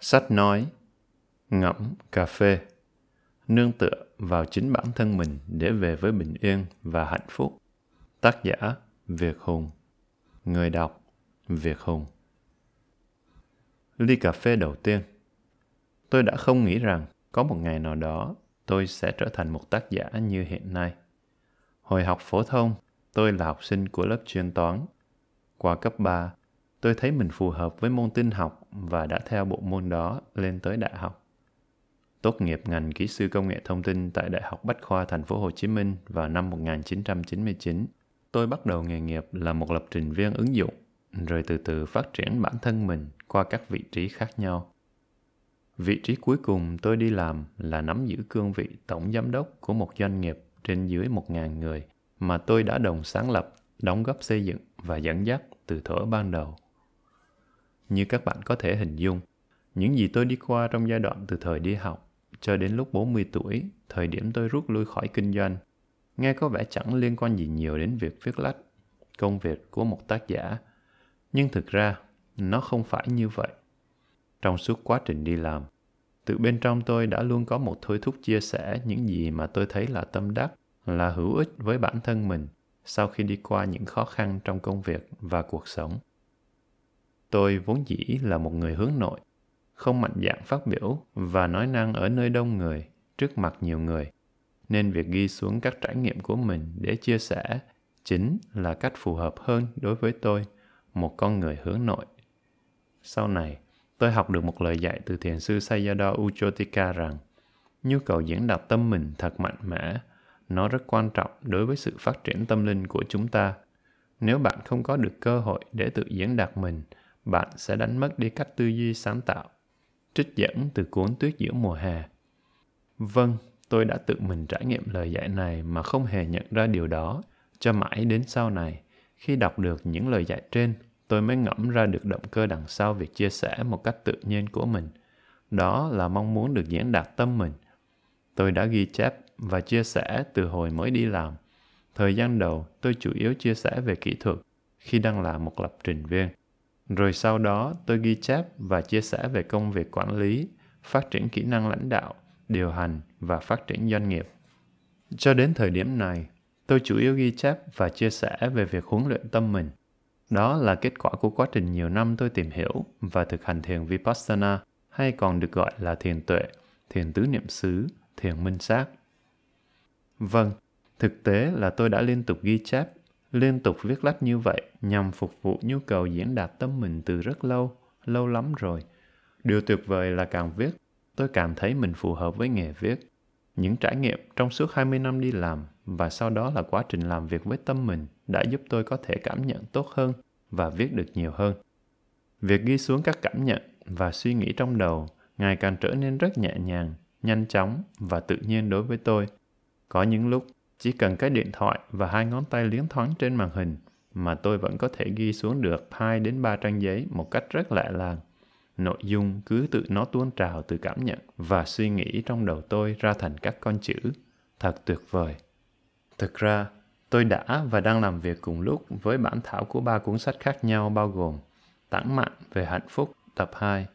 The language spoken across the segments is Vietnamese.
Sách nói Ngẫm cà phê Nương tựa vào chính bản thân mình để về với bình yên và hạnh phúc. Tác giả Việt Hùng Người đọc Việt Hùng Ly cà phê đầu tiên Tôi đã không nghĩ rằng có một ngày nào đó tôi sẽ trở thành một tác giả như hiện nay. Hồi học phổ thông, tôi là học sinh của lớp chuyên toán. Qua cấp 3, tôi thấy mình phù hợp với môn tin học và đã theo bộ môn đó lên tới đại học. Tốt nghiệp ngành kỹ sư công nghệ thông tin tại Đại học Bách khoa Thành phố Hồ Chí Minh vào năm 1999. Tôi bắt đầu nghề nghiệp là một lập trình viên ứng dụng, rồi từ từ phát triển bản thân mình qua các vị trí khác nhau. Vị trí cuối cùng tôi đi làm là nắm giữ cương vị tổng giám đốc của một doanh nghiệp trên dưới 1.000 người mà tôi đã đồng sáng lập, đóng góp xây dựng và dẫn dắt từ thuở ban đầu. Như các bạn có thể hình dung, những gì tôi đi qua trong giai đoạn từ thời đi học cho đến lúc 40 tuổi, thời điểm tôi rút lui khỏi kinh doanh, nghe có vẻ chẳng liên quan gì nhiều đến việc viết lách, công việc của một tác giả. Nhưng thực ra, nó không phải như vậy. Trong suốt quá trình đi làm, từ bên trong tôi đã luôn có một thôi thúc chia sẻ những gì mà tôi thấy là tâm đắc, là hữu ích với bản thân mình sau khi đi qua những khó khăn trong công việc và cuộc sống. Tôi vốn dĩ là một người hướng nội, không mạnh dạn phát biểu và nói năng ở nơi đông người, trước mặt nhiều người. Nên việc ghi xuống các trải nghiệm của mình để chia sẻ chính là cách phù hợp hơn đối với tôi, một con người hướng nội. Sau này, tôi học được một lời dạy từ thiền sư Sayadaw Uchotika rằng nhu cầu diễn đạt tâm mình thật mạnh mẽ, nó rất quan trọng đối với sự phát triển tâm linh của chúng ta. Nếu bạn không có được cơ hội để tự diễn đạt mình, bạn sẽ đánh mất đi cách tư duy sáng tạo. Trích dẫn từ cuốn Tuyết giữa mùa hè. Vâng, tôi đã tự mình trải nghiệm lời dạy này mà không hề nhận ra điều đó, cho mãi đến sau này, khi đọc được những lời dạy trên, tôi mới ngẫm ra được động cơ đằng sau việc chia sẻ một cách tự nhiên của mình. Đó là mong muốn được diễn đạt tâm mình. Tôi đã ghi chép và chia sẻ từ hồi mới đi làm. Thời gian đầu, tôi chủ yếu chia sẻ về kỹ thuật khi đang là một lập trình viên. Rồi sau đó tôi ghi chép và chia sẻ về công việc quản lý, phát triển kỹ năng lãnh đạo, điều hành và phát triển doanh nghiệp. Cho đến thời điểm này, tôi chủ yếu ghi chép và chia sẻ về việc huấn luyện tâm mình. Đó là kết quả của quá trình nhiều năm tôi tìm hiểu và thực hành thiền Vipassana hay còn được gọi là thiền tuệ, thiền tứ niệm xứ, thiền minh sát. Vâng, thực tế là tôi đã liên tục ghi chép liên tục viết lách như vậy nhằm phục vụ nhu cầu diễn đạt tâm mình từ rất lâu, lâu lắm rồi. Điều tuyệt vời là càng viết, tôi cảm thấy mình phù hợp với nghề viết. Những trải nghiệm trong suốt 20 năm đi làm và sau đó là quá trình làm việc với tâm mình đã giúp tôi có thể cảm nhận tốt hơn và viết được nhiều hơn. Việc ghi xuống các cảm nhận và suy nghĩ trong đầu ngày càng trở nên rất nhẹ nhàng, nhanh chóng và tự nhiên đối với tôi. Có những lúc chỉ cần cái điện thoại và hai ngón tay liến thoáng trên màn hình mà tôi vẫn có thể ghi xuống được 2 đến 3 trang giấy một cách rất lạ làng. Nội dung cứ tự nó tuôn trào từ cảm nhận và suy nghĩ trong đầu tôi ra thành các con chữ. Thật tuyệt vời. Thực ra, tôi đã và đang làm việc cùng lúc với bản thảo của ba cuốn sách khác nhau bao gồm Tản mạn về hạnh phúc tập 2,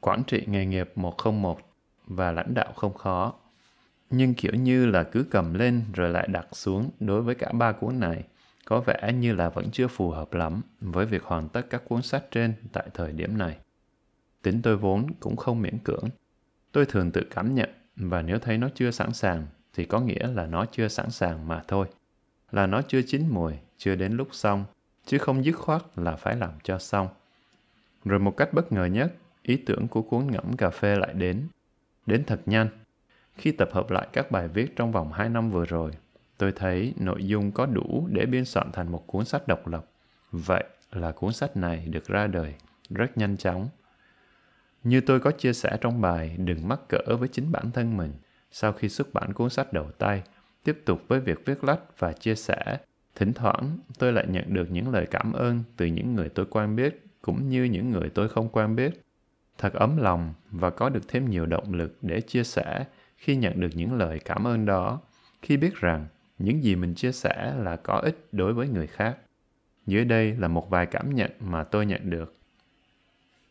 Quản trị nghề nghiệp 101 và Lãnh đạo không khó nhưng kiểu như là cứ cầm lên rồi lại đặt xuống đối với cả ba cuốn này có vẻ như là vẫn chưa phù hợp lắm với việc hoàn tất các cuốn sách trên tại thời điểm này. Tính tôi vốn cũng không miễn cưỡng. Tôi thường tự cảm nhận và nếu thấy nó chưa sẵn sàng thì có nghĩa là nó chưa sẵn sàng mà thôi. Là nó chưa chín mùi, chưa đến lúc xong, chứ không dứt khoát là phải làm cho xong. Rồi một cách bất ngờ nhất, ý tưởng của cuốn ngẫm cà phê lại đến. Đến thật nhanh, khi tập hợp lại các bài viết trong vòng 2 năm vừa rồi, tôi thấy nội dung có đủ để biên soạn thành một cuốn sách độc lập. Vậy là cuốn sách này được ra đời rất nhanh chóng. Như tôi có chia sẻ trong bài Đừng mắc cỡ với chính bản thân mình, sau khi xuất bản cuốn sách đầu tay, tiếp tục với việc viết lách và chia sẻ, thỉnh thoảng tôi lại nhận được những lời cảm ơn từ những người tôi quen biết cũng như những người tôi không quen biết. Thật ấm lòng và có được thêm nhiều động lực để chia sẻ khi nhận được những lời cảm ơn đó khi biết rằng những gì mình chia sẻ là có ích đối với người khác dưới đây là một vài cảm nhận mà tôi nhận được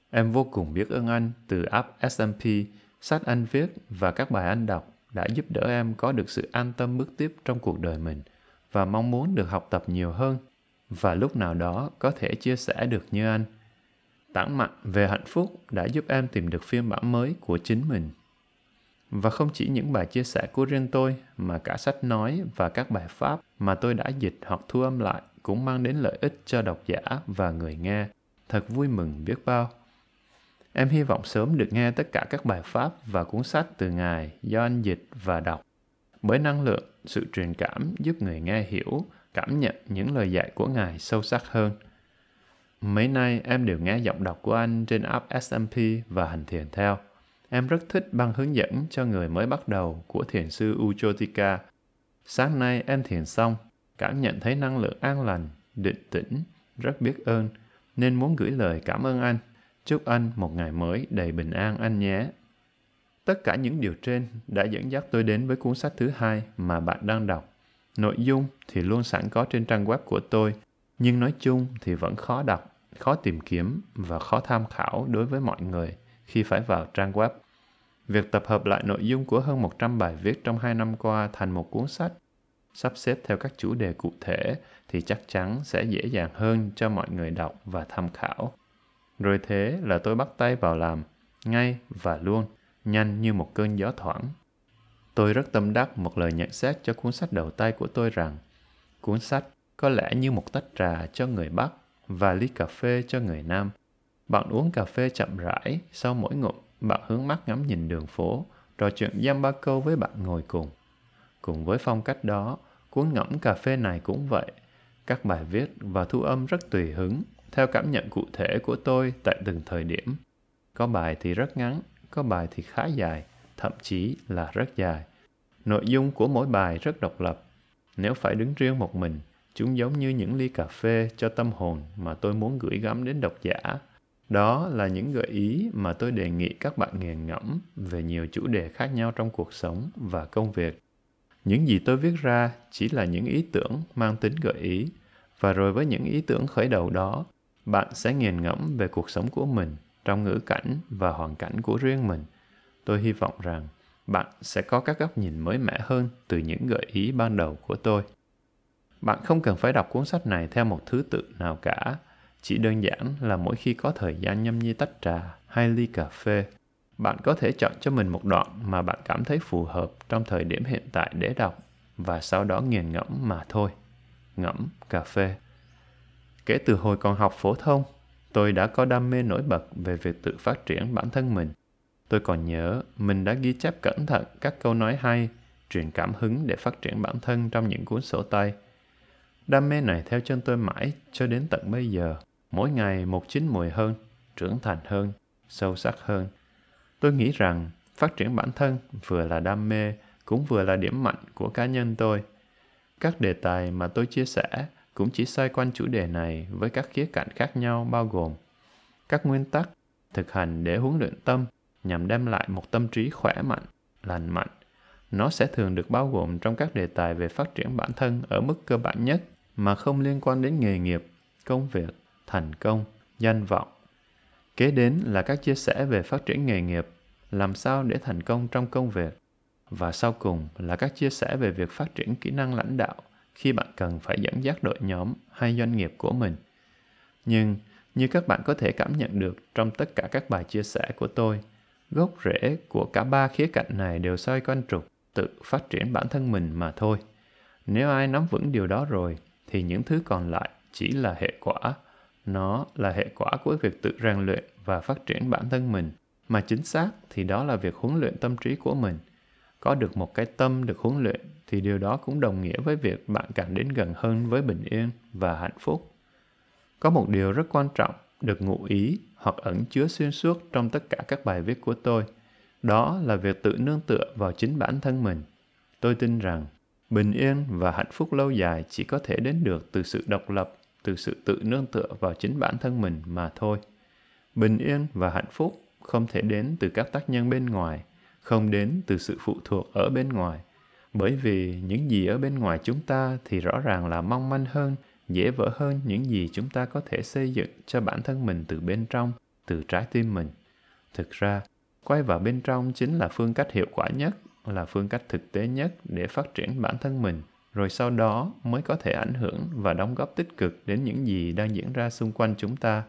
Em vô cùng biết ơn anh từ app SMP, sách anh viết và các bài anh đọc đã giúp đỡ em có được sự an tâm bước tiếp trong cuộc đời mình và mong muốn được học tập nhiều hơn và lúc nào đó có thể chia sẻ được như anh. Tản mạn về hạnh phúc đã giúp em tìm được phiên bản mới của chính mình. Và không chỉ những bài chia sẻ của riêng tôi mà cả sách nói và các bài pháp mà tôi đã dịch hoặc thu âm lại cũng mang đến lợi ích cho độc giả và người nghe. Thật vui mừng biết bao. Em hy vọng sớm được nghe tất cả các bài pháp và cuốn sách từ Ngài do anh dịch và đọc. Bởi năng lượng, sự truyền cảm giúp người nghe hiểu, cảm nhận những lời dạy của Ngài sâu sắc hơn. Mấy nay em đều nghe giọng đọc của anh trên app SMP và hành thiền theo. Em rất thích băng hướng dẫn cho người mới bắt đầu của thiền sư Ujotika. Sáng nay em thiền xong, cảm nhận thấy năng lượng an lành, định tĩnh, rất biết ơn, nên muốn gửi lời cảm ơn anh. Chúc anh một ngày mới đầy bình an anh nhé. Tất cả những điều trên đã dẫn dắt tôi đến với cuốn sách thứ hai mà bạn đang đọc. Nội dung thì luôn sẵn có trên trang web của tôi, nhưng nói chung thì vẫn khó đọc, khó tìm kiếm và khó tham khảo đối với mọi người khi phải vào trang web. Việc tập hợp lại nội dung của hơn 100 bài viết trong 2 năm qua thành một cuốn sách, sắp xếp theo các chủ đề cụ thể thì chắc chắn sẽ dễ dàng hơn cho mọi người đọc và tham khảo. Rồi thế là tôi bắt tay vào làm, ngay và luôn, nhanh như một cơn gió thoảng. Tôi rất tâm đắc một lời nhận xét cho cuốn sách đầu tay của tôi rằng cuốn sách có lẽ như một tách trà cho người Bắc và ly cà phê cho người Nam. Bạn uống cà phê chậm rãi, sau mỗi ngụm, bạn hướng mắt ngắm nhìn đường phố, trò chuyện giam ba câu với bạn ngồi cùng. Cùng với phong cách đó, cuốn ngẫm cà phê này cũng vậy. Các bài viết và thu âm rất tùy hứng theo cảm nhận cụ thể của tôi tại từng thời điểm. Có bài thì rất ngắn, có bài thì khá dài, thậm chí là rất dài. Nội dung của mỗi bài rất độc lập. Nếu phải đứng riêng một mình, chúng giống như những ly cà phê cho tâm hồn mà tôi muốn gửi gắm đến độc giả. Đó là những gợi ý mà tôi đề nghị các bạn nghiền ngẫm về nhiều chủ đề khác nhau trong cuộc sống và công việc. Những gì tôi viết ra chỉ là những ý tưởng mang tính gợi ý, và rồi với những ý tưởng khởi đầu đó, bạn sẽ nghiền ngẫm về cuộc sống của mình trong ngữ cảnh và hoàn cảnh của riêng mình. Tôi hy vọng rằng bạn sẽ có các góc nhìn mới mẻ hơn từ những gợi ý ban đầu của tôi. Bạn không cần phải đọc cuốn sách này theo một thứ tự nào cả, chỉ đơn giản là mỗi khi có thời gian nhâm nhi tách trà hay ly cà phê, bạn có thể chọn cho mình một đoạn mà bạn cảm thấy phù hợp trong thời điểm hiện tại để đọc và sau đó nghiền ngẫm mà thôi. Ngẫm cà phê. Kể từ hồi còn học phổ thông, tôi đã có đam mê nổi bật về việc tự phát triển bản thân mình. Tôi còn nhớ mình đã ghi chép cẩn thận các câu nói hay, truyền cảm hứng để phát triển bản thân trong những cuốn sổ tay. Đam mê này theo chân tôi mãi cho đến tận bây giờ, mỗi ngày một chín mùi hơn, trưởng thành hơn, sâu sắc hơn. Tôi nghĩ rằng phát triển bản thân vừa là đam mê cũng vừa là điểm mạnh của cá nhân tôi. Các đề tài mà tôi chia sẻ cũng chỉ xoay quanh chủ đề này với các khía cạnh khác nhau bao gồm các nguyên tắc thực hành để huấn luyện tâm nhằm đem lại một tâm trí khỏe mạnh, lành mạnh. Nó sẽ thường được bao gồm trong các đề tài về phát triển bản thân ở mức cơ bản nhất mà không liên quan đến nghề nghiệp, công việc, thành công, danh vọng. Kế đến là các chia sẻ về phát triển nghề nghiệp, làm sao để thành công trong công việc. Và sau cùng là các chia sẻ về việc phát triển kỹ năng lãnh đạo, khi bạn cần phải dẫn dắt đội nhóm hay doanh nghiệp của mình. Nhưng như các bạn có thể cảm nhận được trong tất cả các bài chia sẻ của tôi, gốc rễ của cả ba khía cạnh này đều xoay quanh trục tự phát triển bản thân mình mà thôi. Nếu ai nắm vững điều đó rồi thì những thứ còn lại chỉ là hệ quả. Nó là hệ quả của việc tự rèn luyện và phát triển bản thân mình, mà chính xác thì đó là việc huấn luyện tâm trí của mình. Có được một cái tâm được huấn luyện thì điều đó cũng đồng nghĩa với việc bạn càng đến gần hơn với bình yên và hạnh phúc. Có một điều rất quan trọng được ngụ ý hoặc ẩn chứa xuyên suốt trong tất cả các bài viết của tôi. Đó là việc tự nương tựa vào chính bản thân mình. Tôi tin rằng bình yên và hạnh phúc lâu dài chỉ có thể đến được từ sự độc lập, từ sự tự nương tựa vào chính bản thân mình mà thôi. Bình yên và hạnh phúc không thể đến từ các tác nhân bên ngoài, không đến từ sự phụ thuộc ở bên ngoài bởi vì những gì ở bên ngoài chúng ta thì rõ ràng là mong manh hơn dễ vỡ hơn những gì chúng ta có thể xây dựng cho bản thân mình từ bên trong từ trái tim mình. Thực ra, quay vào bên trong chính là phương cách hiệu quả nhất, là phương cách thực tế nhất để phát triển bản thân mình, rồi sau đó mới có thể ảnh hưởng và đóng góp tích cực đến những gì đang diễn ra xung quanh chúng ta.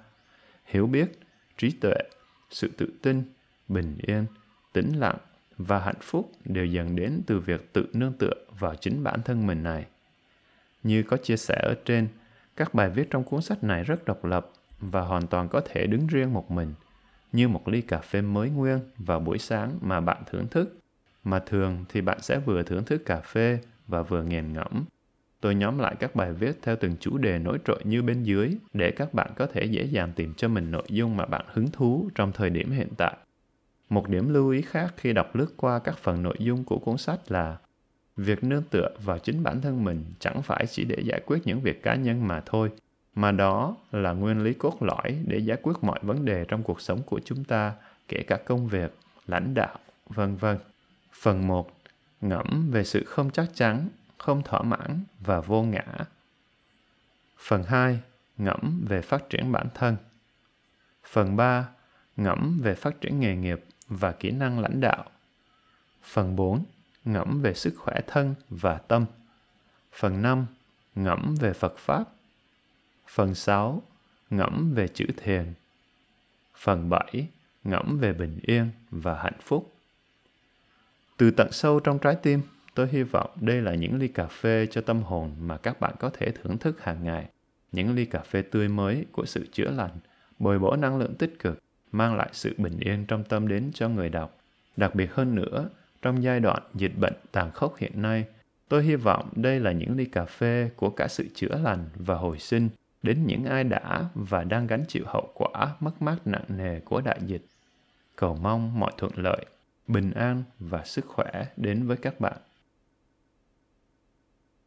Hiểu biết, trí tuệ, sự tự tin, bình yên, tĩnh lặng và hạnh phúc đều dần đến từ việc tự nương tựa vào chính bản thân mình này. Như có chia sẻ ở trên, các bài viết trong cuốn sách này rất độc lập và hoàn toàn có thể đứng riêng một mình, như một ly cà phê mới nguyên vào buổi sáng mà bạn thưởng thức. Mà thường thì bạn sẽ vừa thưởng thức cà phê và vừa nghiền ngẫm. Tôi nhóm lại các bài viết theo từng chủ đề nổi trội như bên dưới để các bạn có thể dễ dàng tìm cho mình nội dung mà bạn hứng thú trong thời điểm hiện tại. Một điểm lưu ý khác khi đọc lướt qua các phần nội dung của cuốn sách là việc nương tựa vào chính bản thân mình chẳng phải chỉ để giải quyết những việc cá nhân mà thôi, mà đó là nguyên lý cốt lõi để giải quyết mọi vấn đề trong cuộc sống của chúng ta, kể cả công việc, lãnh đạo, vân vân phần 1 ngẫm về sự không chắc chắn không thỏa mãn và vô ngã phần 2 ngẫm về phát triển bản thân phần 3 ngẫm về phát triển nghề nghiệp và kỹ năng lãnh đạo phần 4 ngẫm về sức khỏe thân và tâm. Phần 5, ngẫm về Phật Pháp. Phần 6, ngẫm về chữ thiền. Phần 7, ngẫm về bình yên và hạnh phúc. Từ tận sâu trong trái tim, tôi hy vọng đây là những ly cà phê cho tâm hồn mà các bạn có thể thưởng thức hàng ngày. Những ly cà phê tươi mới của sự chữa lành, bồi bổ năng lượng tích cực, mang lại sự bình yên trong tâm đến cho người đọc. Đặc biệt hơn nữa, trong giai đoạn dịch bệnh tàn khốc hiện nay, tôi hy vọng đây là những ly cà phê của cả sự chữa lành và hồi sinh đến những ai đã và đang gánh chịu hậu quả mất mát nặng nề của đại dịch. Cầu mong mọi thuận lợi, bình an và sức khỏe đến với các bạn.